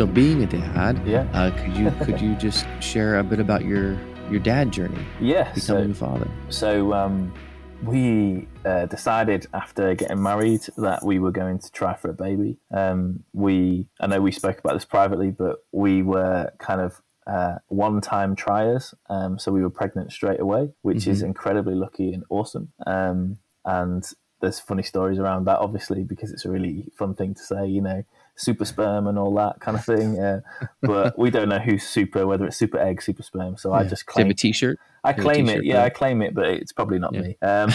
So, being a dad, Yeah. uh, could you could you just share a bit about your your dad journey, Yeah. becoming So, a father? so um, we uh, decided after getting married that we were going to try for a baby. Um, we, I know we spoke about this privately, but we were kind of uh, one-time triers. Um, so we were pregnant straight away, which is incredibly lucky and awesome. Um, and there's funny stories around that, obviously, because it's a really fun thing to say. You know. Super sperm and all that kind of thing, uh, but we don't know who's super, whether it's super egg, super sperm. So I just Do you have claim a T-shirt? I claim it. t-shirt Yeah, for I claim it, but it's probably not Yeah. me. Um,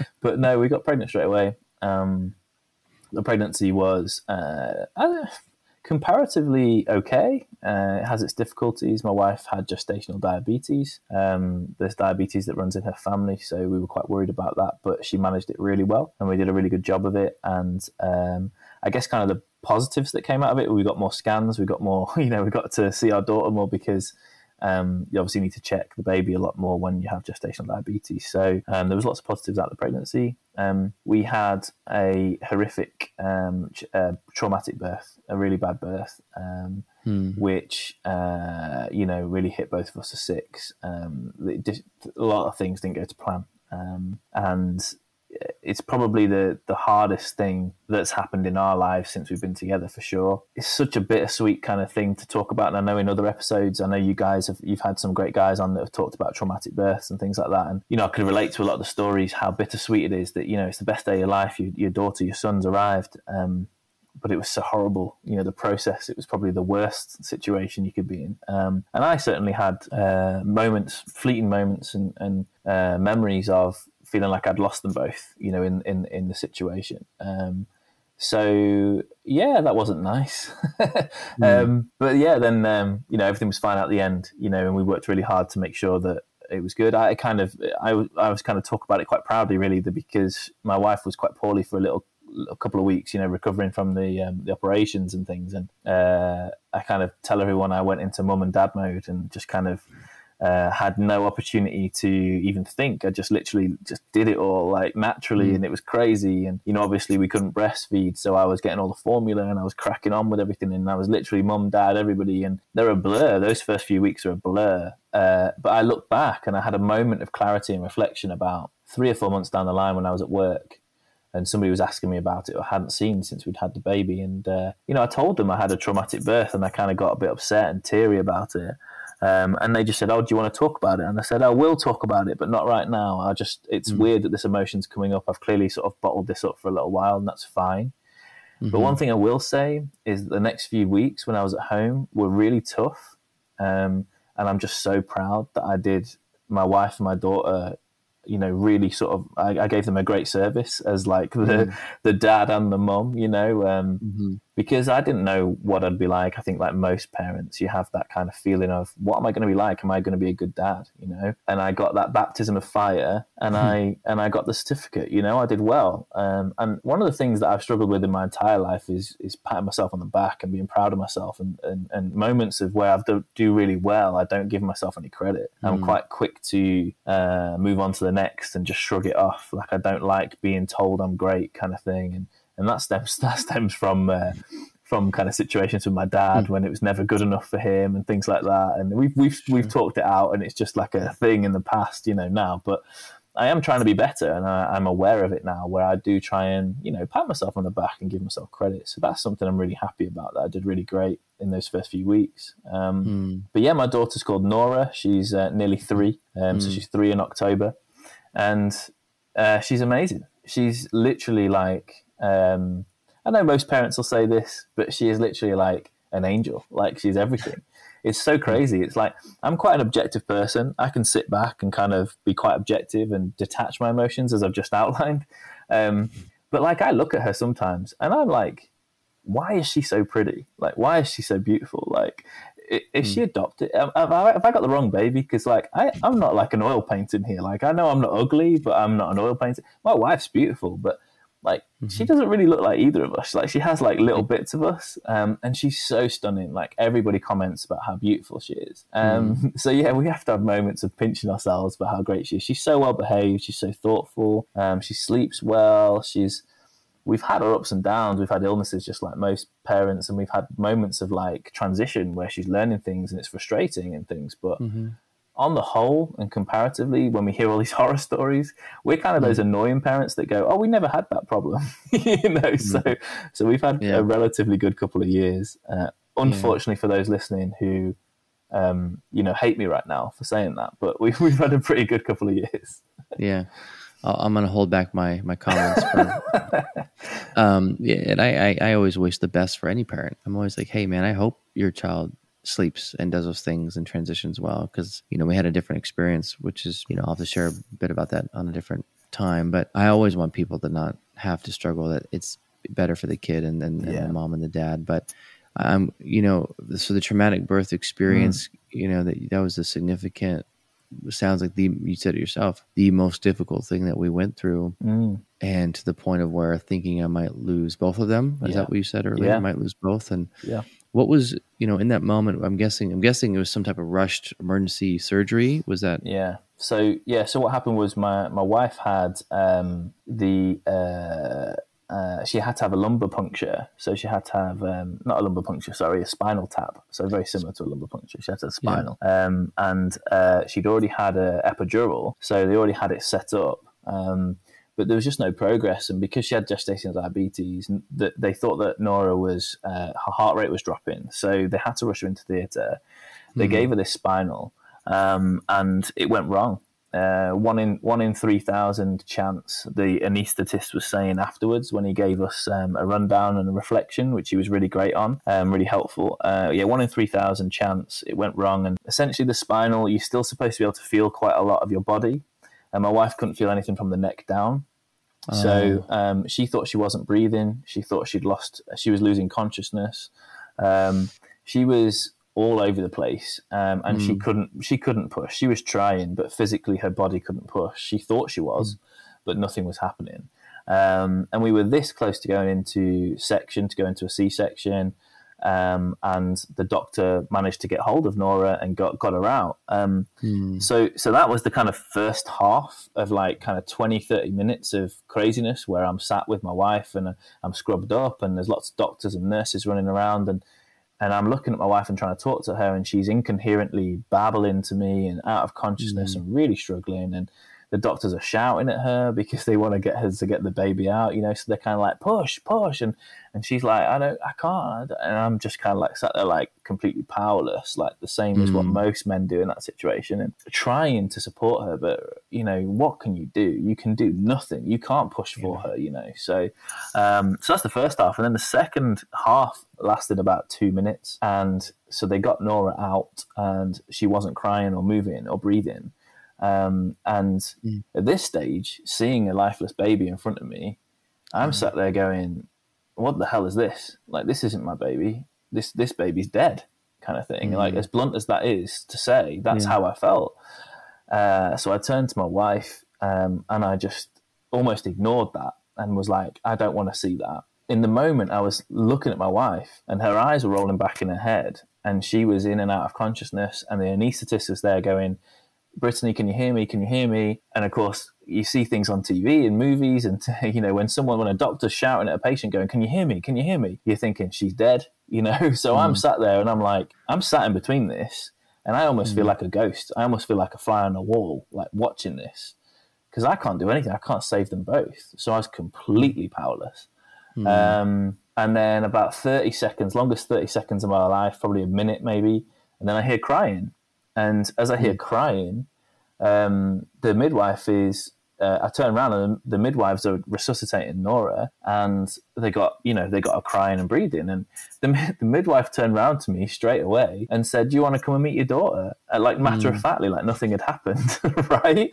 but no, we got pregnant straight away. Um, the pregnancy was uh, uh, comparatively okay. Uh, it has its difficulties. My wife had gestational diabetes. Um, there's diabetes that runs in her family, so we were quite worried about that. But she managed it really well, and we did a really good job of it. And um, I guess kind of the positives that came out of it, we got more scans, we got more, you know, we got to see our daughter more because um, you obviously need to check the baby a lot more when you have gestational diabetes. So um, there was lots of positives out of the pregnancy. Um, we had a horrific um, ch- uh, traumatic birth, a really bad birth, um, Hmm. which uh, you know really hit both of us as six. Um, a lot of things didn't go to plan, um, and it's probably the the hardest thing that's happened in our lives since we've been together for sure. It's such a bittersweet kind of thing to talk about, and I know in other episodes, I know you guys have you've had some great guys on that have talked about traumatic births and things like that, and you know I can relate to a lot of the stories how bittersweet it is that you know it's the best day of your life, your, your daughter, your son's arrived. Um, but it was so horrible. You know, the process, it was probably the worst situation you could be in. Um, and I certainly had uh, moments, fleeting moments and, and uh, memories of feeling like I'd lost them both, you know, in, in, in the situation. Um, so, yeah, that wasn't nice. um, but yeah, then, um, you know, everything was fine at the end, you know, and we worked really hard to make sure that it was good. I kind of, I, was- I was kind of talk about it quite proudly, really, because my wife was quite poorly for a little a couple of weeks, you know, recovering from the um, the operations and things. And uh, I kind of tell everyone I went into mum and dad mode and just kind of uh, had no opportunity to even think. I just literally just did it all like naturally, and it was crazy. And you know, obviously we couldn't breastfeed, so I was getting all the formula and I was cracking on with everything. And I was literally mum, dad, everybody, and they're a blur. Those first few weeks are a blur. Uh, but I look back and I had a moment of clarity and reflection about three or four months down the line when I was at work and somebody was asking me about it I hadn't seen since we'd had the baby. And, uh, you know, I told them I had a traumatic birth and I kind of got a bit upset and teary about it. Um, and they just said, Oh, do you want to talk about it? And I said, I will talk about it, but not right now. I just, it's weird that this emotion's coming up. I've clearly sort of bottled this up for a little while and that's fine. But one thing I will say is that the next few weeks when I was at home were really tough. Um, and I'm just so proud that I did my wife and my daughter, you know, really sort of, I, I gave them a great service as like the, the dad and the mum, you know, um, because I didn't know what I'd be like. I think like most parents, you have that kind of feeling of what am I going to be like? Am I going to be a good dad? You know, and I got that baptism of fire, and I and I got the certificate. You know, I did well. Um, and one of the things that I've struggled with in my entire life is is patting myself on the back and being proud of myself. And and, and moments of where I've do, do really well, I don't give myself any credit. I'm quite quick to uh, move on to the next and just shrug it off. Like I don't like being told I'm great, kind of thing. And and that stems that stems from uh, from kind of situations with my dad when it was never good enough for him and things like that. And we've we've we've talked it out, and it's just like a thing in the past, you know, now. But I am trying to be better, and I, I'm aware of it now, where I do try and you know pat myself on the back and give myself credit. So that's something I'm really happy about. That I did really great in those first few weeks. Um, But yeah, my daughter's called Nora. She's uh, nearly three, um, so she's three in October, and uh, she's amazing. She's literally like um, I know most parents will say this, but she is literally like an angel. Like she's everything. it's so crazy. It's like I'm quite an objective person. I can sit back and kind of be quite objective and detach my emotions, as I've just outlined. Um, but like I look at her sometimes, and I'm like, why is she so pretty? Like, why is she so beautiful? Like, is she hmm. adopted? Have I, have I got the wrong baby? Because like I, I'm not like an oil painting here. Like I know I'm not ugly, but I'm not an oil painting. My wife's beautiful, but like mm-hmm. she doesn't really look like either of us. Like she has like little bits of us, um, and she's so stunning. Like everybody comments about how beautiful she is. Um, mm. So yeah, we have to have moments of pinching ourselves for how great she is. She's so well behaved. She's so thoughtful. Um, she sleeps well. She's we've had our ups and downs. We've had illnesses just like most parents, and we've had moments of like transition where she's learning things and it's frustrating and things. But mm-hmm. On the whole and comparatively, when we hear all these horror stories, we're kind of those mm-hmm. annoying parents that go, "Oh, we never had that problem," you know. Mm-hmm. So, so we've had yeah. a relatively good couple of years. Uh, unfortunately, yeah. for those listening who. Um, you know, hate me right now for saying that, but we've we've had a pretty good couple of years. yeah, i am going to hold back my my comments. For, um, yeah, and I, I, I always wish the best for any parent. I'm always like, hey man, I hope your child sleeps and does those things and transitions well because you know we had a different experience, which is you know I'll have to share a bit about that on a different time. But I always want people to not have to struggle. That it's better for the kid and, and, yeah. and the mom and the dad. But um, you know, so the traumatic birth experience, mm. you know, that that was a significant sounds like the you said it yourself the most difficult thing that we went through mm. and to the point of where thinking i might lose both of them is yeah. that what you said earlier yeah. i might lose both and yeah what was you know in that moment i'm guessing i'm guessing it was some type of rushed emergency surgery was that yeah so yeah so what happened was my my wife had um the uh uh, she had to have a lumbar puncture. So she had to have um, not a lumbar puncture, sorry, a spinal tap. So very similar to a lumbar puncture. She had to have a spinal, yeah. um, and uh, she'd already had an epidural, so they already had it set up. Um, but there was just no progress, and because she had gestational diabetes, they thought that Nora was uh, her heart rate was dropping, so they had to rush her into theatre. They mm-hmm. gave her this spinal, um, and it went wrong uh, one in one in three thousand chance. The anaesthetist was saying afterwards when he gave us um, a rundown and a reflection, which he was really great on, um, really helpful. Uh, yeah, one in three thousand chance it went wrong, and essentially the spinal you're still supposed to be able to feel quite a lot of your body, and my wife couldn't feel anything from the neck down. So oh. um, she thought she wasn't breathing. She thought she'd lost. She was losing consciousness. Um, she was all over the place, um, and mm. she hmm. couldn't she couldn't push. She was trying, but physically her body couldn't push. She thought she was, mm. but nothing was happening. Um, and we were this close to going into section to go into a C section, um, and the doctor managed to get hold of Nora and got got her out. Mm. So so that was the kind of first half of like kind of 20, 30 minutes of craziness where I'm sat with my wife and I'm scrubbed up, and there's lots of doctors and nurses running around and and I'm looking at my wife and trying to talk to her, and she's incoherently babbling to me and out of consciousness mm. and really struggling. And the doctors are shouting at her because they want to get her to get the baby out, you know. So they're kind of like push, push, and and she's like, I don't, I can't, and I'm just kind of like sat there like completely powerless, like the same mm. as what mm. most men do in that situation, and trying to support her, but you know what can you do? You can do nothing. You can't push for yeah. her, you know. So, um, so that's the first half, and then the second half lasted about two minutes, and so they got Nora out, and she wasn't crying or moving or breathing um, and mm. at this stage, seeing a lifeless baby in front of me, I'm mm. sat there going, "What the hell is this? Like, this isn't my baby. This this baby's dead." Kind of thing. Mm. Like as blunt as that is to say, that's yeah. how I felt. Uh, so I turned to my wife um, and I just almost ignored that and was like, "I don't want to see that." In the moment, I was looking at my wife and her eyes were rolling back in her head, and she was in and out of consciousness, and the anaesthetist was there going Brittany, can you hear me? Can you hear me? And of course, you see things on TV and movies, and you know when someone, when a doctor's shouting at a patient, going, "Can you hear me? Can you hear me?" You're thinking she's dead, you know. So mm. I'm sat there and I'm like, I'm sat in between this, and I almost mm. feel like a ghost. I almost feel like a fly on a wall, like watching this, because I can't do anything. I can't save them both. So I was completely powerless. Mm. Um, and then about 30 seconds, longest 30 seconds of my life, probably a minute maybe, and then I hear crying and as I hear crying, um, the midwife is uh, I turned around and the midwives are resuscitating Nora, and they got you know they got her crying and breathing, and the, the midwife turned around to me straight away and said, "Do you want to come and meet your daughter?" Uh, like matter mm. of factly, like nothing had happened, right?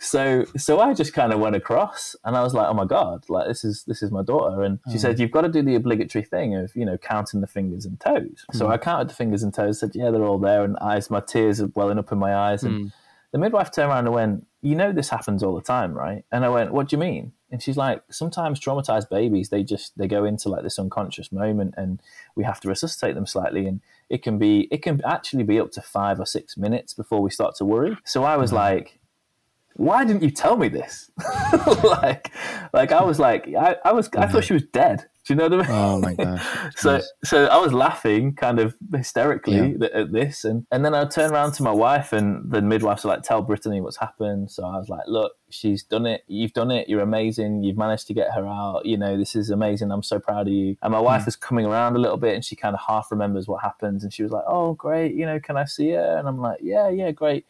So so I just kind of went across, and I was like, "Oh my god, like this is this is my daughter," and she said, "You've got to do the obligatory thing of you know counting the fingers and toes." Mm. So I counted the fingers and toes, said, "Yeah, they're all there," and eyes, my tears are welling up in my eyes, and mm. The midwife turned around and went, "You know this happens all the time, right?" And I went, "What do you mean?" And she's like, "Sometimes traumatized babies, they just they go into like this unconscious moment, and we have to resuscitate them slightly, and it can be it can actually be up to five or six minutes before we start to worry." So I was mm. like why didn't you tell me this? like, like I was like, I, I was, I thought she was dead. Do you know what I mean? Oh my gosh! so, so I was laughing kind of hysterically yeah. at this, and and then I turned around to my wife, and the midwives were like, "Tell Brittany what's happened." So I was like, "Look, she's done it. You've done it. You're amazing. You've managed to get her out. You know, this is amazing. I'm so proud of you." And my wife mm. was coming around a little bit, and she kind of half remembers what happens, and she was like, "Oh, great. You know, can I see her?" And I'm like, "Yeah, yeah, great."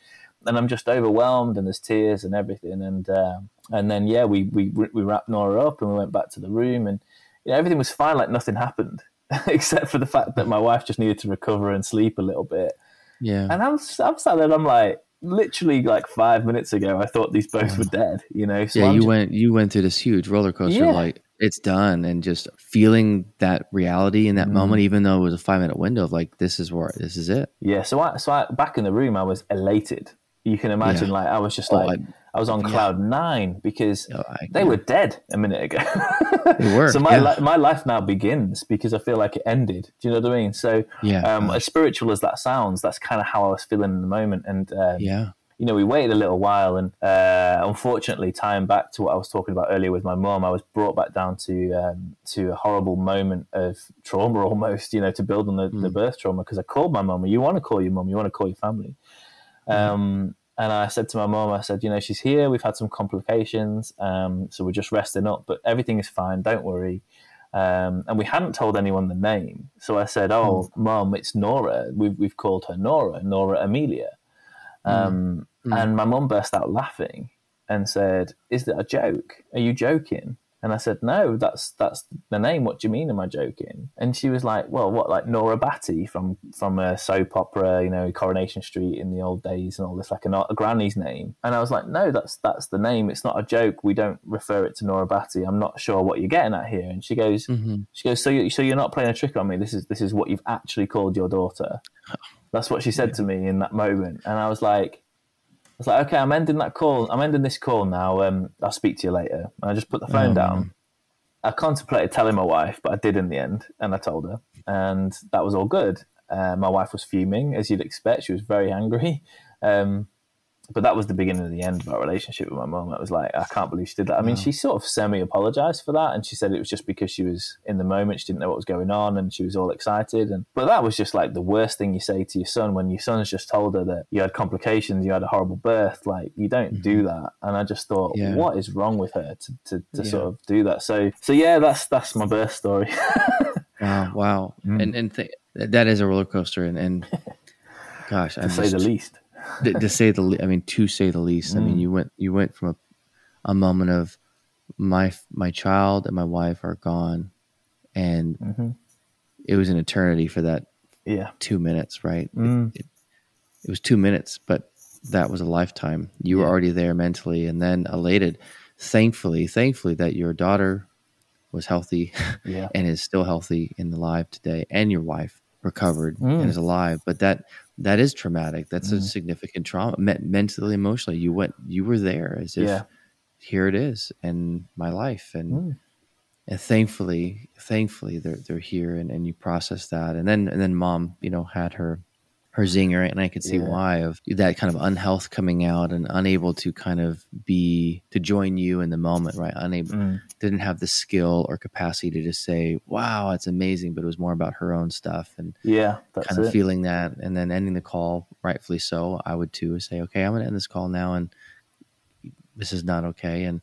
and I'm just overwhelmed, and there's tears and everything, and uh, and then yeah, we we we wrapped Nora up, and we went back to the room, and you know, everything was fine, like nothing happened, except for the fact that my wife just needed to recover and sleep a little bit. Yeah. And I'm, I'm sat there and I'm like, literally like five minutes ago, I thought these both were dead, you know? So yeah, I'm you just, went, you went through this huge roller coaster, yeah. like it's done. And just feeling that reality in that mm. moment, even though it was a five minute window of like, this is where, this is it. Yeah. So I, so I, back in the room, I was elated. You can imagine, yeah. like, I was just oh, like, I, I was on cloud yeah. nine because oh, they were dead a minute ago. they were. So my yeah. li- my life now begins because I feel like it ended. Do you know what I mean? So yeah, um, as spiritual as that sounds, that's kind of how I was feeling in the moment. And um, yeah, you know, we waited a little while, and uh, unfortunately, tying back to what I was talking about earlier with my mom, I was brought back down to um, to a horrible moment of trauma, almost. You know, to build on the, mm. the birth trauma because I called my mom. And you want to call your mom? You want to call your family? Mm. Um, and I said to my mom, I said, you know, she's here. We've had some complications, um, so we're just resting up, but everything is fine. Don't worry. Um, and we hadn't told anyone the name, so I said, "Oh, mm. mom, it's Nora. We've we've called her Nora, Nora Amelia." Um, mm. And my mom burst out laughing and said, "Is that a joke? Are you joking?" And I said, no, that's that's the name. What do you mean? Am I joking? And she was like, well, what, like Nora Batty from from a soap opera, you know, Coronation Street in the old days and all this, like a, a granny's name. And I was like, no, that's that's the name. It's not a joke. We don't refer it to Nora Batty. I'm not sure what you're getting at here. And she goes, mm-hmm. she goes, so you so you're not playing a trick on me. This is this is what you've actually called your daughter. That's what she said yeah. to me in that moment. And I was like, was like, okay, I'm ending that call. I'm ending this call now. Um, I'll speak to you later. And I just put the phone oh, down. I contemplated telling my wife, but I did in the end, and I told her, and that was all good. Uh, my wife was fuming, as you'd expect. She was very angry. Um, but that was the beginning of the end of our relationship with my mum. It was like, I can't believe she did that. I mean, she sort of semi apologized for that. And she said it was just because she was in the moment. She didn't know what was going on and she was all excited. And, but that was just like the worst thing you say to your son when your son's just told her that you had complications, you had a horrible birth. Like, you don't mm-hmm. do that. And I just thought, yeah. what is wrong with her to, to, to yeah. sort of do that? So, so yeah, that's, that's my birth story. wow. Wow. Mm. And, and th- that is a roller coaster. And, and gosh, to I'm say the least to, to, say the I mean to say the least. Mm. I mean mm. you went you went from a, a moment of my my child and my wife are gone, and mm-hmm. it was an eternity for that. Yeah, two minutes, right? Mm. It, it, it, was two minutes, but that was a lifetime. You yeah. were already there mentally, and then elated. Thankfully, thankfully that your daughter was healthy yeah. and is still healthy and alive today, and your wife recovered mm. and is alive. But that that is traumatic. That's mm. a significant trauma, Me- mentally, emotionally. You went, you were there as if yeah. here it is, and my life, and mm. and thankfully, thankfully they're they're here, and, and you process that, and then and then mom, you know, had her her zinger, and I could see yeah. why of that kind of unhealth coming out and unable to kind of be to join you in the moment, right? Unable, mm. didn't have the skill or capacity to just say, "Wow, it's amazing," but it was more about her own stuff and yeah, kind of it. feeling that, and then ending the call, rightfully so. I would too say, "Okay, I'm going to end this call now," and this is not okay. And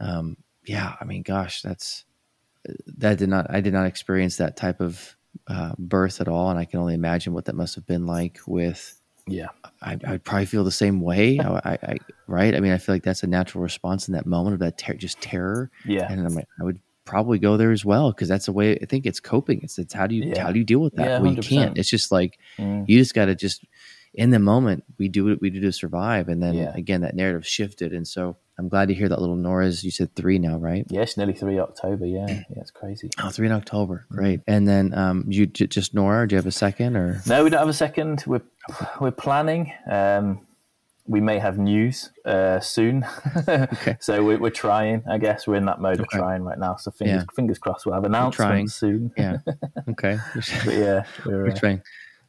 um, yeah, I mean, gosh, that's that did not I did not experience that type of uh, birth at all, and I can only imagine what that must have been like with Yeah. I, I'd probably feel the same way. I, I, I, right? I mean, I feel like that's a natural response in that moment of that ter- just terror. Yeah. And I'm like, I would probably go there as well because that's the way. I think it's coping. It's it's how do you Yeah. how do you deal with that? Yeah, well, you 100%. can't. It's just like Mm. you just got to just in the moment we do what we do to survive, and then Yeah. again that narrative shifted, and so I'm glad to hear that little Nora's. You said three now, right? Yeah, it's nearly three October. Yeah, yeah, it's crazy. Oh, three in October. Great. And then um, you j- just Nora. Do you have a second or? No, we don't have a second. We're we're planning. Um, we may have news uh, soon. Okay. so we're, we're trying. I guess we're in that mode of trying right now. So fingers Yeah. fingers crossed we'll have announcements soon. Yeah. Okay. But yeah, we're, We're uh, trying.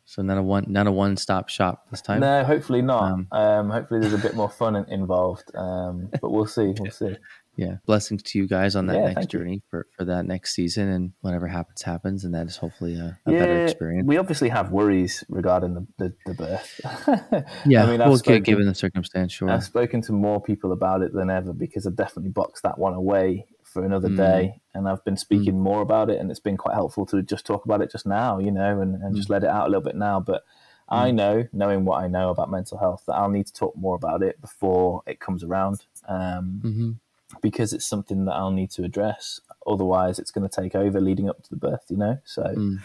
So not a one, not a one stop shop this time. no, hopefully not. Um, Um, hopefully there's a bit more fun involved. Um, but we'll see. We'll see. Yeah. Blessings to you guys on that Yeah, next you. journey for, for that next season and whatever happens, happens. And that is hopefully a, a better experience. we obviously have worries regarding the, the, the birth. Yeah. I mean, well, spoken- given the circumstance, sure. I've spoken to more people about it than ever because I've definitely boxed that one away for another Mm. day. And I've been speaking more about it, and it's been quite helpful to just talk about it just now, you know, and, and Mm. just let it out a little bit now. But I know, knowing what I know about mental health, that I'll need to talk more about it before it comes around um, hmm because it's something that I'll need to address. Otherwise, it's going to take over leading up to the birth, you know? So. Mm.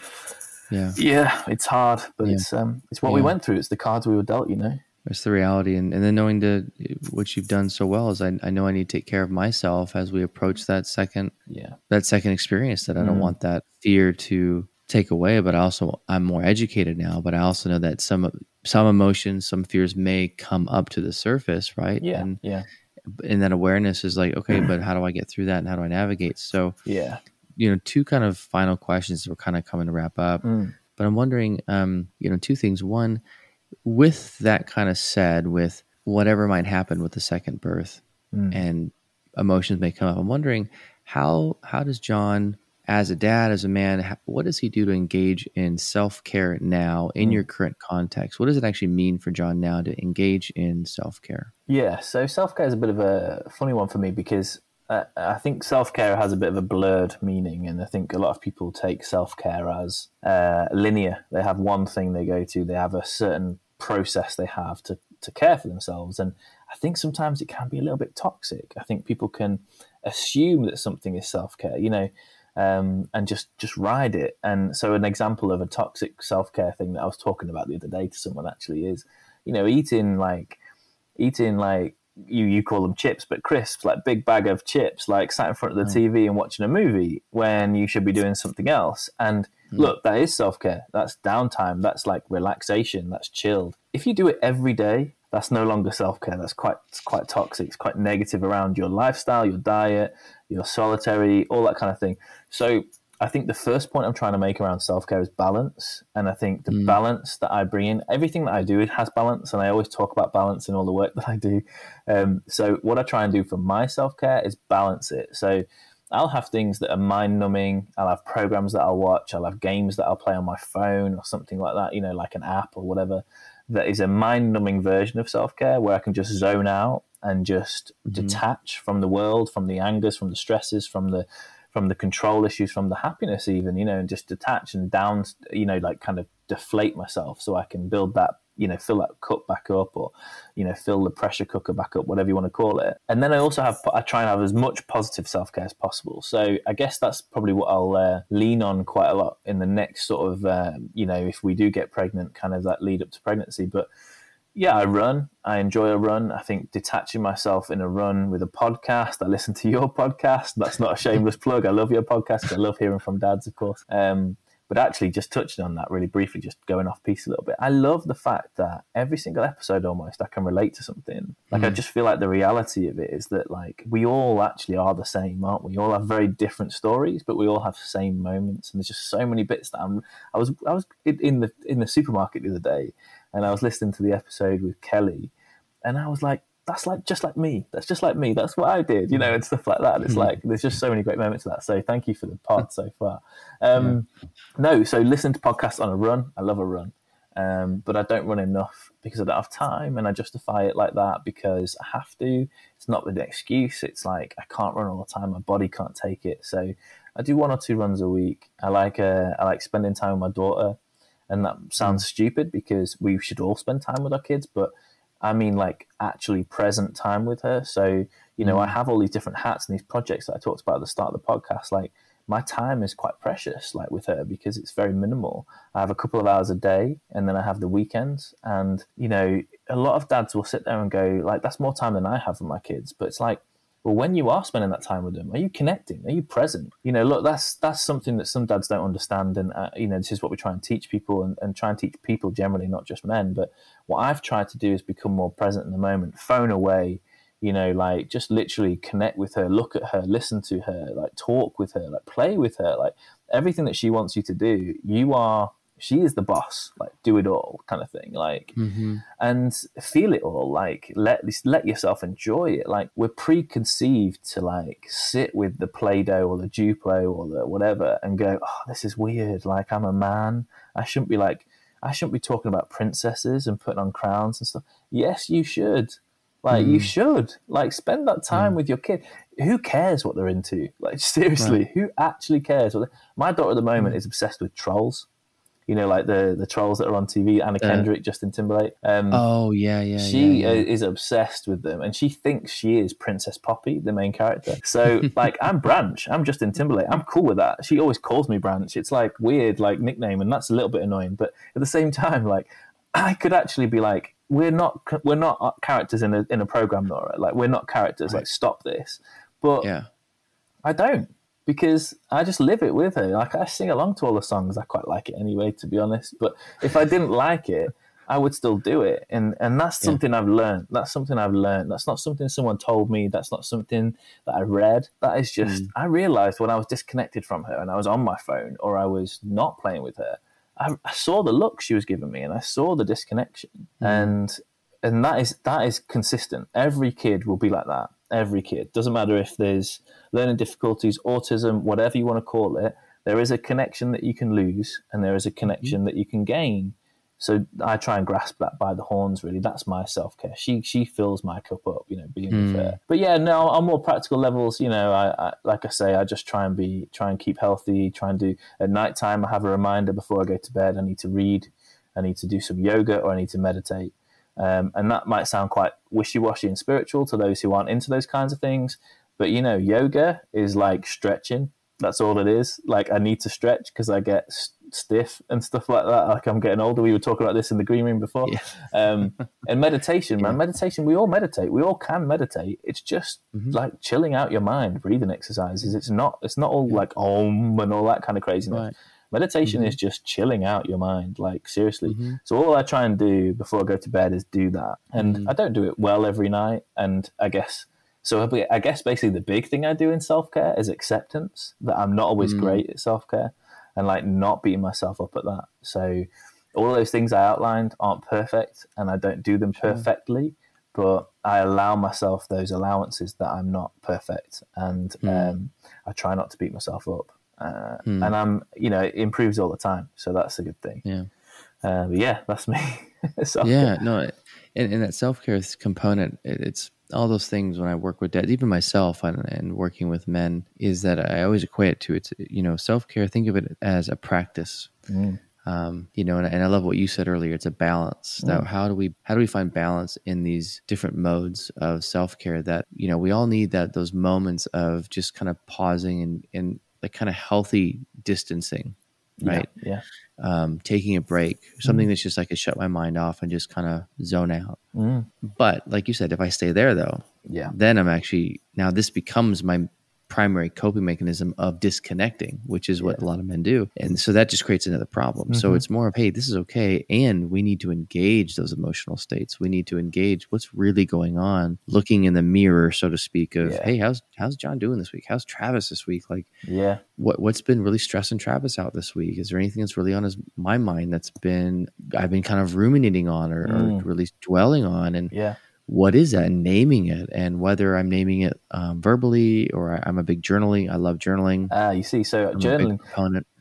Yeah. Yeah, it's hard, but Yeah. it's um, it's what we went through. It's the cards we were dealt, you know. It's the reality. And, and then knowing the, what you've done so well is I, I know I need to take care of myself as we approach that second Yeah, that second experience that I don't Mm. want that fear to take away, but I also I'm more educated now, but I also know that some some emotions, some fears may come up to the surface, right? yeah, And yeah, and that awareness is like, okay, but how do I get through that and how do I navigate? So, yeah. you know, two kind of final questions we're kind of coming to wrap up. Mm. But I'm wondering, um, you know, two things. One, with that kind of said, with whatever might happen with the second birth Mm. and emotions may come up, I'm wondering how how does John, as a dad, as a man, what does he do to engage in self care now in Mm. your current context? What does it actually mean for John now to engage in self care? Yeah, so self care is a bit of a funny one for me because uh, I think self care has a bit of a blurred meaning, and I think a lot of people take self care as uh, linear. They have one thing they go to, they have a certain process they have to, to care for themselves. And I think sometimes it can be a little bit toxic. I think people can assume that something is self care, you know, um, and just just ride it. And so, an example of a toxic self care thing that I was talking about the other day to someone actually is, you know, eating like eating like you you call them chips, but crisps, like big bag of chips, like sat in front of the TV and watching a movie when you should be doing something else. And look, that is self care. That's downtime. That's like relaxation. That's chilled. If you do it every day, that's no longer self care. That's quite it's quite toxic. It's quite negative around your lifestyle, your diet, your solitary, all that kind of thing. So I think the first point I'm trying to make around self care is balance. And I think the balance that I bring in, everything that I do, it has balance. And I always talk about balance in all the work that I do. Um, so what I try and do for my self care is balance it. So I'll have things that are mind numbing. I'll have programs that I'll watch. I'll have games that I'll play on my phone or something like that, you know, like an app or whatever. That is a mind numbing version of self care where I can just zone out and just mm-hmm. detach from the world, from the angers, from the stresses, from the from the control issues, from the happiness, even, you know, and just detach and down, you know, like kind of deflate myself so I can build that, you know, fill that cup back up or, you know, fill the pressure cooker back up, whatever you want to call it. And then I also have, I try and have as much positive self care as possible. So I guess that's probably what I'll uh, lean on quite a lot in the next sort of, uh, you know, if we do get pregnant, kind of that lead up to pregnancy. But yeah, I run. I enjoy a run. I think detaching myself in a run with a podcast. I listen to your podcast. That's not a shameless plug. I love your podcast. I love hearing from dads, of course. Um, but actually, just touching on that really briefly, just going off piece a little bit. I love the fact that every single episode, almost, I can relate to something. Like I mm. just feel like the reality of it is that like we all actually are the same, aren't we? We all have very different stories, but we all have the same moments. And there's just so many bits that I'm. I was I was in the in the supermarket the other day, and I was listening to the episode with Kelly, and I was like, that's like just like me. That's just like me. That's what I did, you know, and stuff like that. It's like there's just so many great moments of that. So thank you for the pod so far. Um, No, so listen to podcasts on a run. I love a run, um, but I don't run enough because I don't have time, and I justify it like that because I have to. It's not an excuse. It's like I can't run all the time. My body can't take it. So I do one or two runs a week. I like uh, I like spending time with my daughter. and that sounds stupid because we should all spend time with our kids, but I mean like actually present time with her. So you know, I mm. have all these different hats and these projects that I talked about at the start of the podcast, like my time is quite precious like with her because it's very minimal. I have a couple of hours a day and then i have the weekends. And you know a lot of dads will sit there and go like that's more time than i have with my kids. But it's like well when you are spending that time with them are you connecting? Are you present? You know look that's that's something that some dads don't understand and uh, you know this is what we try and teach people and, and try and teach people generally not just men. But what i've tried to do is become more present in the moment phone away you know like just literally connect with her look at her listen to her like talk with her like play with her like everything that she wants you to do you are she is the boss like do it all kind of thing like Mm-hmm. and feel it all like let let yourself enjoy it like we're preconceived to like sit with the play-doh or the duplo or the whatever and go oh this is weird like i'm a man i shouldn't be like i shouldn't be talking about princesses and putting on crowns and stuff yes you should like you Mm. should like spend that time Mm. with your kid. Who cares what they're into? Like seriously, Right. who actually cares? My daughter at the moment Mm. is obsessed with trolls. You know, like the the trolls that are on TV. Anna Uh, Kendrick, Justin Timberlake. Um, Oh yeah, yeah. she yeah, uh, yeah. is obsessed with them, and she thinks she is Princess Poppy, the main character. So, like, I'm Branch. I'm Justin Timberlake. I'm cool with that. She always calls me Branch. It's like weird, like nickname, and that's a little bit annoying. But at the same time, like, I could actually be like, we're not we're not characters in a in a program, Nora. Like, we're not characters. Right. Like, stop this. But yeah. I don't because I just live it with her. Like I sing along to all the songs. I quite like it anyway, to be honest. But if I didn't like it, I would still do it. And and that's Yeah. something I've learned. That's something I've learned. That's not something someone told me. That's not something that I read. That is just Mm. I realized when I was disconnected from her and I was on my phone or I was not playing with her. I, I saw the look she was giving me and I saw the disconnection. Mm. And and that is that is consistent. Every kid will be like that. Every kid doesn't matter if there's learning difficulties, autism, whatever you want to call it. There is a connection that you can lose, and there is a connection that you can gain. So I try and grasp that by the horns. Really, that's my self care. She she fills my cup up, you know, being Mm. her. But yeah, no, on more practical levels, you know, I, I like I say, I just try and be try and keep healthy. Try and do at night time. I have a reminder before I go to bed. I need to read. I need to do some yoga, or I need to meditate. Um, and that might sound quite wishy-washy and spiritual to those who aren't into those kinds of things but you know yoga is like stretching. That's all it is. Like i need to stretch because i get s- stiff and stuff like that. Like i'm getting older. We were talking about this in the green room before. Yeah. um, and meditation man Yeah. meditation we all meditate. We all can meditate. It's just Mhm. like chilling out your mind breathing exercises. It's not it's not all like om and all that kind of craziness. Right. Meditation Mhm. is just chilling out your mind like seriously Mhm. so all I try and do before I go to bed is do that, and Mhm. I don't do it well every night. And I guess so. I guess basically the big thing I do in self care is acceptance that I'm not always Mm. great at self care, and like not beating myself up at that. So all those things I outlined aren't perfect, and I don't do them Sure. perfectly. But I allow myself those allowances that I'm not perfect, and Mm. um, I try not to beat myself up. Uh, Mm. And I'm, you know, it improves all the time, so that's a good thing. Yeah. Uh, but yeah, that's me. so, yeah no and, and that self-care component it, it's all those things when i work with dads even myself and, and working with men is that i always equate it to it's you know self-care think of it as a practice Mm. um, you know and, and i love what you said earlier it's a balance Mm. how do we how do we find balance in these different modes of self-care that you know we all need that those moments of just kind of pausing and and like kind of healthy distancing right Yeah. um, taking a break, something that's just like I shut my mind off and just kind of zone out. Mm. But like you said, if I stay there though, Yeah. then I'm actually now this becomes my primary coping mechanism of disconnecting, which is what a lot of men do. And so that just creates another problem. So Mhm. it's more of, hey, this is okay. And we need to engage those emotional states. We need to engage what's really going on, looking in the mirror, so to speak, of, Yeah. hey, how's how's John doing this week? How's Travis this week? Like Yeah. what what's been really stressing Travis out this week? Is there anything that's really on his my mind that's been I've been kind of ruminating on or, or Mm. really dwelling on? And Yeah. What is that? And naming it, and whether I'm naming it um, verbally or I, I'm a big journaling. I love journaling. Ah, you see, so I'm journaling,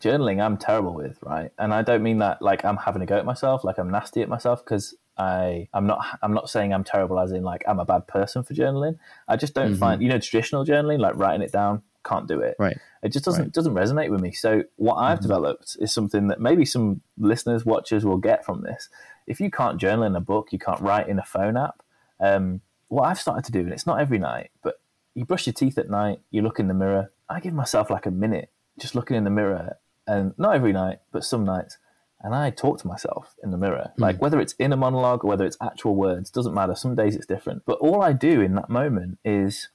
journaling, I'm terrible with, right? And I don't mean that like I'm having a go at myself, like I'm nasty at myself, because I, I'm not, I'm not saying I'm terrible as in like I'm a bad person for journaling. I just don't Mhm. find, you know, traditional journaling, like writing it down, can't do it. Right. It just doesn't Right. doesn't resonate with me. So what I've Mhm. developed is something that maybe some listeners, watchers will get from this. If you can't journal in a book, you can't write in a phone app. Um, what I've started to do, and it's not every night, but you brush your teeth at night, you look in the mirror. I give myself like a minute just looking in the mirror, and not every night, but some nights, and I talk to myself in the mirror. Hmm. Like whether it's in a monologue or whether it's actual words, doesn't matter. Some days it's different. But all I do in that moment is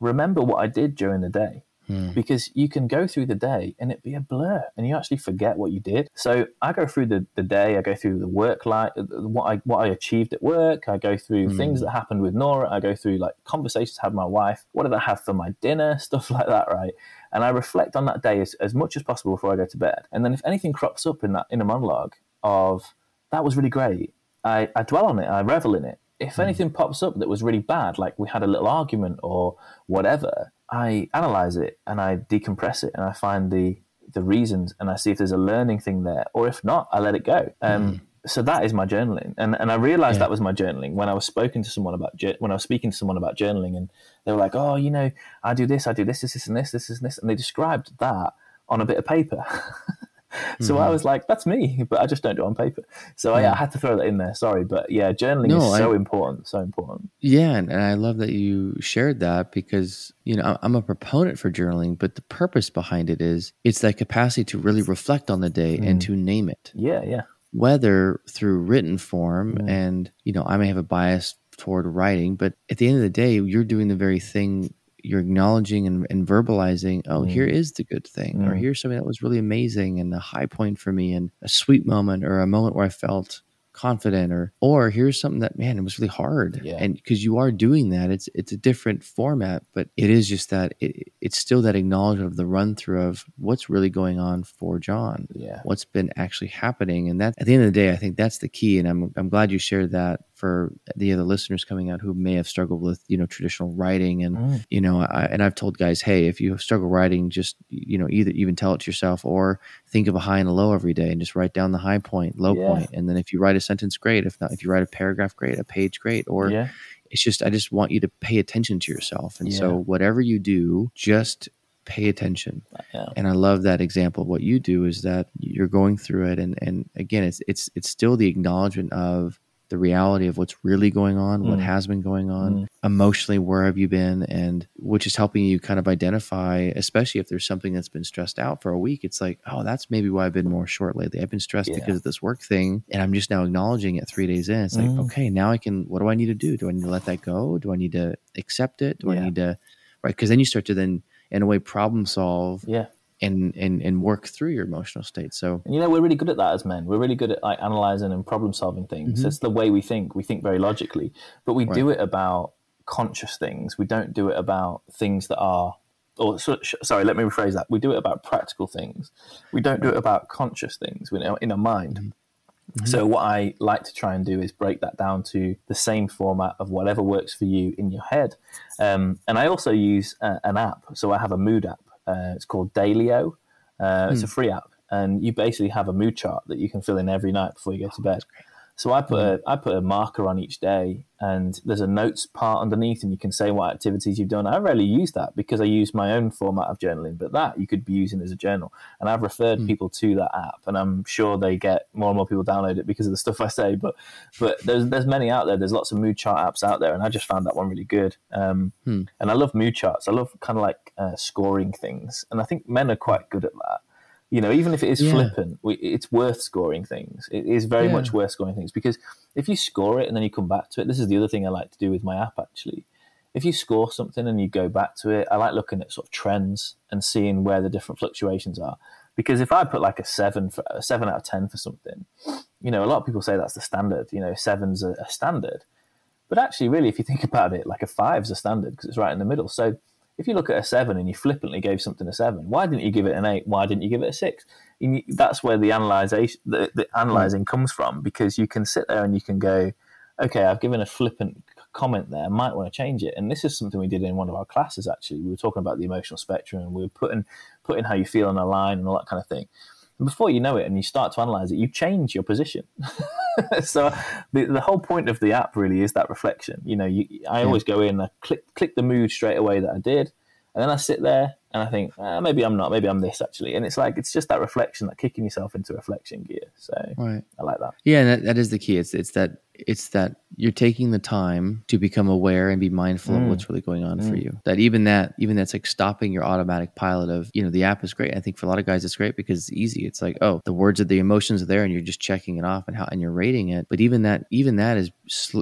remember what I did during the day Hmm. because you can go through the day and it be a blur and you actually forget what you did. So I go through the, the day, I go through the work life, what I what I achieved at work, I go through Mm. things that happened with Nora, I go through like conversations I had with my wife, what did I have for my dinner, stuff like that, right? And I reflect on that day as, as much as possible before I go to bed. And then if anything crops up in that in a monologue of that was really great, I, I dwell on it, I revel in it. If Mm. anything pops up that was really bad, like we had a little argument or whatever, I analyze it and I decompress it and I find the the reasons and I see if there's a learning thing there, or if not, I let it go. Um, So that is my journaling, and and I realized Mm. Yeah. that was my journaling when I was spoken to someone about when I was speaking to someone about journaling, and they were like, "Oh, you know, I do this, I do this, this, this, and this, this, this, and this," and they described that on a bit of paper. so I Mhm. was like, "That's me," but I just don't do it on paper. So I, Yeah. I had to throw that in there. Sorry, but yeah, journaling No, is so I- important, so important. Yeah, and, and I love that you shared that because you know I- I'm a proponent for journaling, but the purpose behind it is it's that capacity to really reflect on the day and Mm. to name it, Yeah, yeah, whether through written form. Mm. And you know I may have a bias toward writing, but at the end of the day, you're doing the very thing. You're acknowledging and, and verbalizing. Oh, Mm. here is the good thing, or Mm. here's something that was really amazing and a high point for me, and a sweet moment, or a moment where I felt confident or or here's something that man it was really hard Yeah. and because you are doing that it's it's a different format but it is just that it, it's still that acknowledgement of the run through of what's really going on for john yeah, what's been actually happening and that at the end of the day i think that's the key and i'm, I'm glad you shared that for the other listeners coming out who may have struggled with you know traditional writing and Mm. you know I, and i've told guys hey if you struggle writing just you know either even tell it to yourself or think of a high and a low every day and just write down the high point low Yeah. point. and then if you write a sentence great if not if you write a paragraph great a page great or yeah, it's just i just want you to pay attention to yourself and so whatever you do just pay attention yeah, and I love that example. What you do is that you're going through it, and and again, it's it's it's still the acknowledgement of the reality of what's really going on, what Mm. has been going on Mm. emotionally, where have you been, and which is helping you kind of identify, especially if there's something that's been stressed out for a week. It's like, oh, that's maybe why I've been more short lately. I've been stressed Yeah. because of this work thing, and I'm just now acknowledging it three days in. It's like, Mm. okay, now I can. What do I need to do? Do I need to let that go? Do I need to accept it? Do I need to, right? Because then you start to then, in a way, problem solve yeah. And and and work through your emotional state. So And you know, we're really good at that as men. We're really good at like analyzing and problem solving things. Mhm. That's the way we think. We think very logically, but we do it about conscious things. We don't do it about things that are. Or so, sorry, let me rephrase that. We do it about practical things. We don't do it about conscious things We know in our mind. Mhm. So what I like to try and do is break that down to the same format of whatever works for you in your head. Um, and I also use uh, an app. So I have a mood app. Uh, it's called Daylio. Uh, It's a free app, and you basically have a mood chart that you can fill in every night before you go to bed. So I put a, I put a marker on each day, and there's a notes part underneath, and you can say what activities you've done. I rarely use that because I use my own format of journaling, but that you could be using as a journal. And I've referred Mm. people to that app, and I'm sure they get more and more people download it because of the stuff I say. But but there's there's many out there. There's lots of mood chart apps out there, and I just found that one really good. Um, Hmm. And I love mood charts. I love kind of like uh, scoring things, and I think men are quite good at that. You know, even if it is Yeah. flippant, we, it's worth scoring things. It is very Yeah. much worth scoring things because if you score it and then you come back to it, this is the other thing I like to do with my app actually. If you score something and you go back to it, I like looking at sort of trends and seeing where the different fluctuations are. Because if I put like a seven for a seven out of ten for something, you know, a lot of people say that's the standard. You know, seven's a, a standard, but actually, really, if you think about it, like a five's a standard because it's right in the middle. So if you look at a seven and you flippantly gave something a seven, why didn't you give it an eight? Why didn't you give it a six? And you- that's where the analyzation, the, the analyzing hmm. comes from, because you can sit there and you can go, okay, I've given a flippant comment there. I might want to change it. And this is something we did in one of our classes. Actually, we were talking about the emotional spectrum, and we were putting putting how you feel on a line and all that kind of thing. And before you know it, and you start to analyze it, you change your position. so the, the whole point of the app really is that reflection. You know, you, I always go in, I click click the mood straight away that I did, And then I sit there and I think ah, maybe I'm not, maybe I'm this actually. And it's like it's just that reflection, that kicking yourself into reflection gear. So Right. I like that. Yeah, that, that is the key. It's it's that it's that you're taking the time to become aware and be mindful of Mm. what's really going on for Mm. you. That even that even that's like stopping your automatic pilot of you know the app is great. I think for a lot of guys it's great because it's easy. It's like oh the words of the emotions are there and you're just checking it off and how and you're rating it. But even that even that is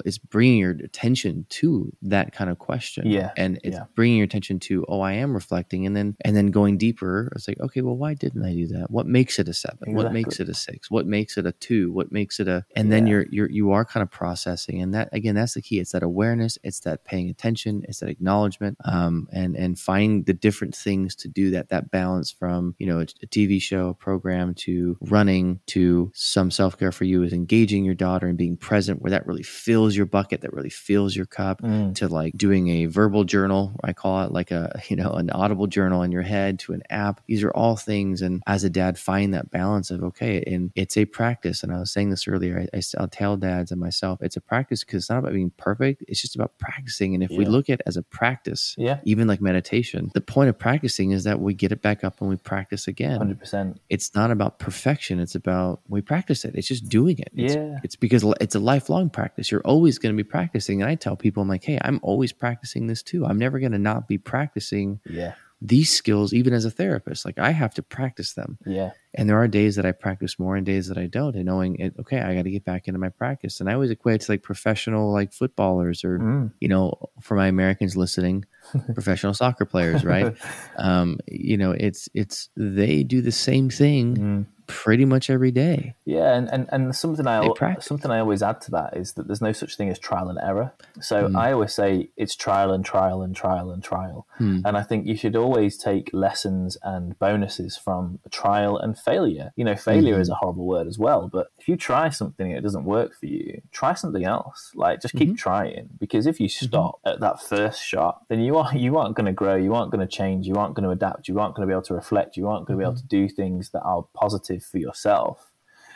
is bringing your attention to that kind of question. Yeah, and it's yeah. bringing your attention to oh I am reflecting and then and then going deeper. It's like okay well why didn't I do that? What makes it a seven? What makes it a six? What makes it a two? What makes it a and then you're you're you are kind of processing and that again that's the key it's that awareness it's that paying attention it's that acknowledgement um, and and finding the different things to do that that balance from you know a, a tv show a program to running to some self-care for you is engaging your daughter and being present where that really fills your bucket that really fills your cup Mm. to like doing a verbal journal i call it like a you know an audible journal in your head to an app. These are all things. And as a dad find that balance of okay and it's a practice. And i was saying this earlier i, I i'll tell dads and myself it's a practice because it's not about being perfect. It's just about practicing. And if we look at it as a practice Yeah. even like meditation the point of practicing is that we get it back up and we practice again. Hundred percent. it's not about perfection. It's about we practice it. It's just doing it. It's, Yeah. it's because it's a lifelong practice. You're always going to be practicing. And i tell people i'm like hey i'm always practicing this too. I'm never going to not be practicing Yeah. These skills even as a therapist like i have to practice them Yeah. and there are days that i practice more and days that i don't and knowing it okay i got to get back into my practice and i always equate it to like professional like footballers or Mm. you know for my americans listening professional soccer players right um you know it's it's they do the same thing Mm. pretty much every day Yeah, and, and, and something I They al- practice. something I always add to that is that there's no such thing as trial and error. So Mm. I always say it's trial and trial and trial and trial. Hmm. And I think you should always take lessons and bonuses from trial and failure. You know, failure is a horrible word as well, but if you try something and it doesn't work for you, try something else. Like just keep Mhm. trying because if you stop at that first shot, then you are you aren't going to grow, you aren't going to change, you aren't going to adapt, you aren't going to be able to reflect, you aren't going to be able mm-hmm. to do things that are positive for yourself.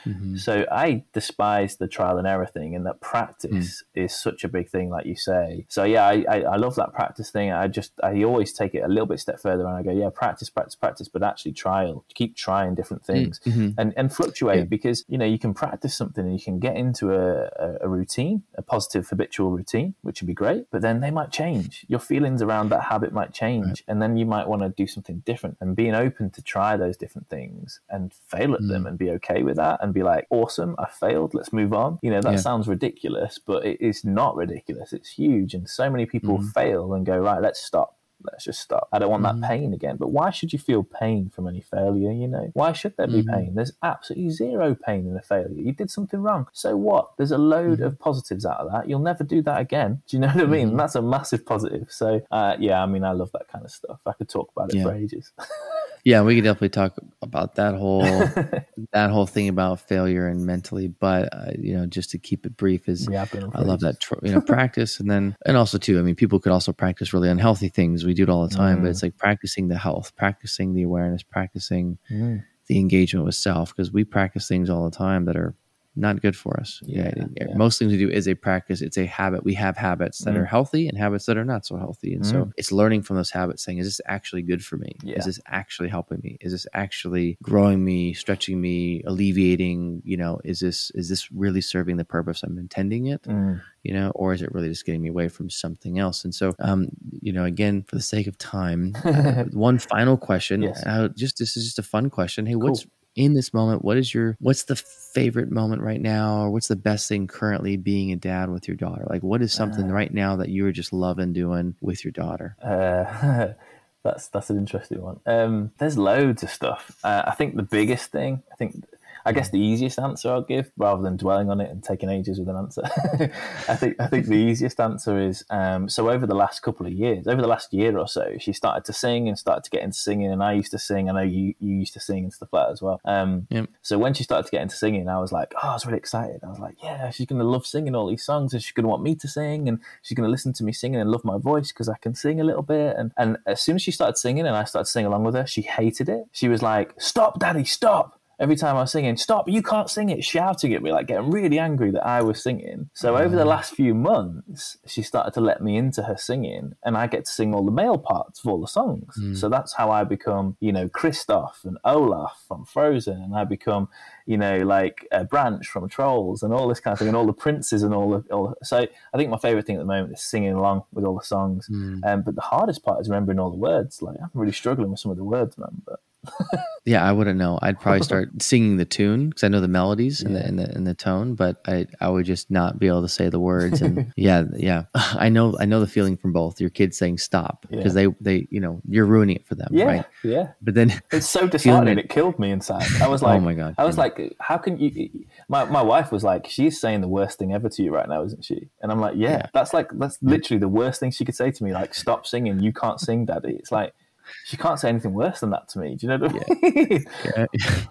Mhm. So I despise the trial and error thing, and that practice is such a big thing, like you say. So yeah, I, I, I love that practice thing. I just I always take it a little bit step further, and I go, yeah, practice, practice, practice, but actually trial, keep trying different things. Mhm. And, and fluctuate Yeah. because you know you can practice something and you can get into a, a, routine a positive habitual routine which would be great but then they might change your feelings around that habit might change Right. and then you might want to do something different and being open to try those different things and fail at them Mm. and be okay with that and be like awesome i failed let's move on you know that Yeah. sounds ridiculous but it is not ridiculous it's huge and so many people Mhm. fail and go right let's stop let's just stop. I don't want Mhm. that pain again. But why should you feel pain from any failure? You know, why should there be Mhm. pain? There's absolutely zero pain in a failure. You did something wrong. So what? There's a load Mhm. of positives out of that. You'll never do that again. Do you know what I mean? That's a massive positive. So uh, yeah, I mean, I love that kind of stuff. I could talk about it Yeah. for ages. Yeah, we could definitely talk about that whole that whole thing about failure and mentally. But uh, you know, just to keep it brief, is we have been. on I love that tr- you know practice, and then and also too. I mean, people could also practice really unhealthy things. We do it all the time, but Mm. it's like practicing the health, practicing the awareness, practicing. Mm. the engagement with self, because we practice things all the time that are not good for us. Yeah, yeah. most things we do is a practice. It's a habit. We have habits that Mm. are healthy and habits that are not so healthy, and so Mm. it's learning from those habits. Saying, is this actually good for me? Yeah. Is this actually helping me? Is this actually growing me, stretching me, alleviating? You know, is this is this really serving the purpose I'm intending it? Mm. you know, or is it really just getting me away from something else? And so, um, you know, again, for the sake of time, uh, one final question. Yes. Uh, just this is just a fun question. Hey, what's in this moment? What is your what's the favorite moment right now, or what's the best thing currently being a dad with your daughter? Like, what is something Uh. right now that you are just loving doing with your daughter? Uh, that's that's an interesting one. Um, there's loads of stuff. Uh, I think the biggest thing, I think, I guess the easiest answer I'll give, rather than dwelling on it and taking ages with an answer, I think I think the easiest answer is um, so over the last couple of years, over the last year or so, she started to sing and started to get into singing, and I used to sing. I know you you used to sing and stuff like that as well. Um, Yep. So when she started to get into singing, I was like, oh, I was really excited. I was like, yeah, she's gonna love singing all these songs, and she's gonna want me to sing, and she's gonna listen to me singing and love my voice because I can sing a little bit. And and as soon as she started singing and I started singing along with her, she hated it. She was like, stop, daddy, stop. Every time I was singing, stop, you can't sing it, shouting at me, like getting really angry that I was singing. So over the last few months, she started to let me into her singing, and I get to sing all the male parts of all the songs. Mm. So that's how I become, you know, Kristoff and Olaf from Frozen, and I become, you know, like a Branch from Trolls, and all this kind of thing, and all the princes and all the. All, so I think my favorite thing at the moment is singing along with all the songs. Mm. Um, but the hardest part is remembering all the words. Like I'm really struggling with some of the words, man. But Yeah, I wouldn't know. I'd probably start singing the tune because I know the melodies and, the, and the and the tone, but I I would just not be able to say the words. And yeah, yeah, I know I know the feeling from both. Your kids saying stop because they they you know you're ruining it for them, yeah, right? yeah. But then It's so disheartening. it. It killed me inside. I was oh like, oh my god, I was like, how can you? My, my wife was like, she's saying the worst thing ever to you right now, isn't she? And I'm like, yeah, Yeah. that's like, that's literally the worst thing she could say to me. Like, stop singing. You can't sing, daddy. It's like, she can't say anything worse than that to me. Do you know what I mean? Yeah.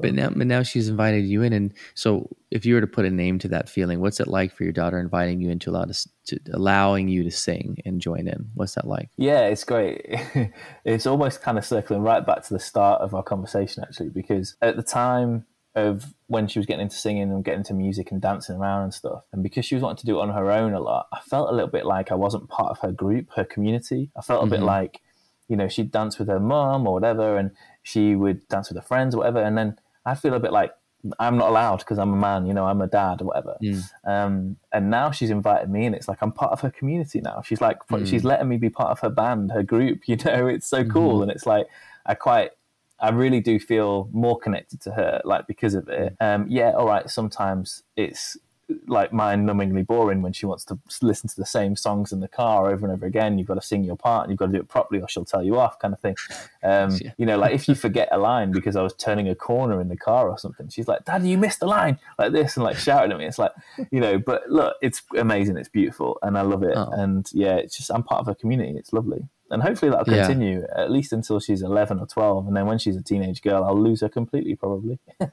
but now, but now she's invited you in, and so if you were to put a name to that feeling, what's it like for your daughter inviting you into allow to, to allowing you to sing and join in? What's that like? Yeah, it's great. it's almost kind of circling right back to the start of our conversation, actually, because at the time of when she was getting into singing and getting into music and dancing around and stuff, and because she was wanting to do it on her own a lot, I felt a little bit like I wasn't part of her group, her community. I felt a bit Mhm. like, you know, she'd dance with her mum or whatever, and she would dance with her friends or whatever, and then I feel a bit like I'm not allowed because I'm a man, you know, I'm a dad or whatever. Mm. Um, and now she's invited me, and it's like I'm part of her community now. She's like, Mm. she's letting me be part of her band, her group. You know, it's so cool, Mhm. and it's like I quite, I really do feel more connected to her, like because of it. Um, yeah, all right. Sometimes it's like mind-numbingly boring when she wants to listen to the same songs in the car over and over again. You've got to sing your part, and you've got to do it properly, or she'll tell you off, kind of thing. Um, Yeah. You know, like if you forget a line because I was turning a corner in the car or something, she's like, "Daddy, you missed a line," like this, and like shouting at me. It's like, you know, but look, it's amazing, it's beautiful, and I love it. Oh. And yeah, it's just I'm part of a community. It's lovely, and hopefully that'll Yeah. continue at least until she's 11 or 12, and then when she's a teenage girl, I'll lose her completely, probably.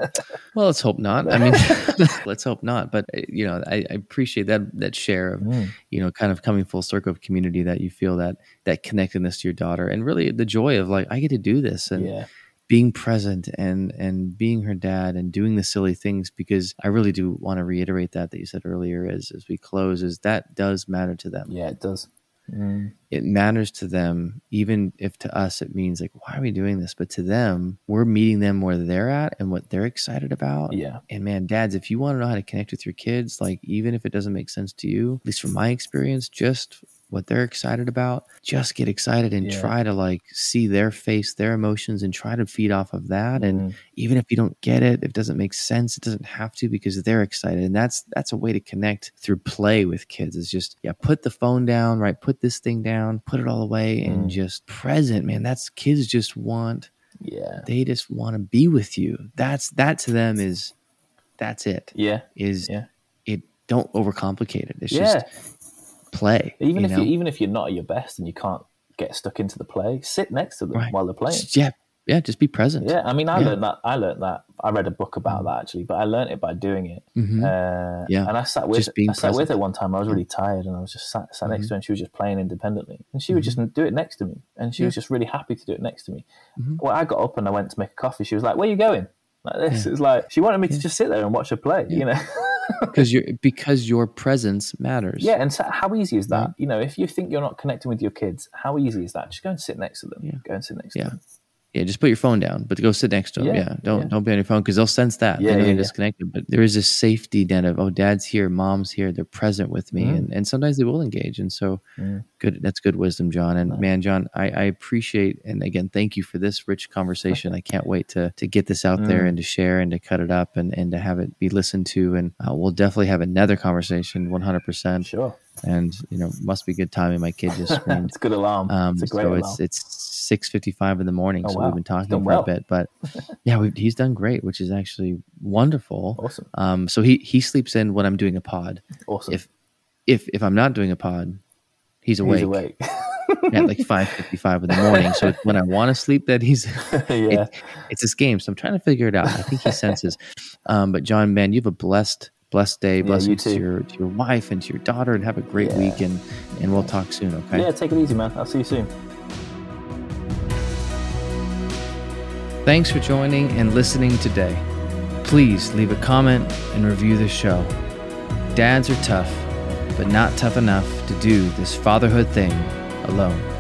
Well, let's hope not. I mean, let's hope not. But uh, you know, I, I appreciate that that share of Mm. you know, kind of coming full circle of community that you feel that that connectedness to your daughter, and really the joy of like I get to do this and Yeah, being present and and being her dad and doing the silly things because I really do want to reiterate that that you said earlier as as we close is that does matter to them. yeah, it does. Mm. It matters to them, even if to us it means like, why are we doing this? But to them, we're meeting them where they're at and what they're excited about. Yeah, And man, dads, if you want to know how to connect with your kids, like even if it doesn't make sense to you, at least from my experience, just what they're excited about, just get excited and Yeah. try to like see their face, their emotions, and try to feed off of that. And Mm. even if you don't get it, if it doesn't make sense, it doesn't have to because they're excited. And that's that's a way to connect through play with kids. Is just yeah, put the phone down, right? Put this thing down, put it all away, and Mm. just present, man. That's kids just want yeah, they just want to be with you. That's that to them is that's it. yeah, Is Yeah. it don't overcomplicate it. It's yeah. just play. Even you if know? you even if you're not at your best and you can't get stuck into the play, sit next to them Right. while they're playing. Yeah, yeah, just be present. Yeah, I mean, I Yeah. learned that. I learned that. I read a book about that actually, but I learned it by doing it. Mhm. Uh, Yeah, and I sat with I sat with her one time. I was really tired, and I was just sat, sat next Mhm. to her, and she was just playing independently, and she would just do it next to me, and she was just really happy to do it next to me. Mhm. Well, I got up and I went to make a coffee. She was like, "Where are you going?" Like this. Yeah. It's like she wanted me Yeah. to just sit there and watch her play. Yeah. You know. Because your because your presence matters. Yeah, and so how easy is that? You know, if you think you're not connecting with your kids, how easy is that? Just go and sit next to them. Yeah. Go and sit next Yeah. to them. Yeah. Just put your phone down, but go sit next to them. Yeah, Yeah, don't yeah. don't be on your phone because they'll sense that. Yeah, they know you're disconnected. But there is this safety net of oh, dad's here, mom's here, they're present with me, Mm. and and sometimes they will engage. And so Mm. good, that's good wisdom, John. And man, John, I, I appreciate and again thank you for this rich conversation. I can't wait to to get this out there Mm. and to share and to cut it up and and to have it be listened to. And uh, we'll definitely have another conversation, one hundred percent. Sure. And you know, must be good timing. My kid just screamed. it's a good alarm. Um, it's a great so alarm. it's it's six fifty five in the morning. Oh, so wow. we've been talking Done for well. a bit, but yeah, he's done great, which is actually wonderful. awesome. Um, so he he sleeps in when I'm doing a pod. Awesome. If if if I'm not doing a pod, he's awake, He's awake. at like five fifty five in the morning. So when I want to sleep, that he's yeah. it- it's this game. So I'm trying to figure it out. I think he senses. Um, but John, man, you have a blessed blessed day, yeah, blessings you to your to your wife and to your daughter, and have a great yeah. week. And and we'll talk soon. Okay. Yeah, take it easy, man. I'll see you soon. Thanks for joining and listening today. Please leave a comment and review the show. Dads are tough, but not tough enough to do this fatherhood thing alone.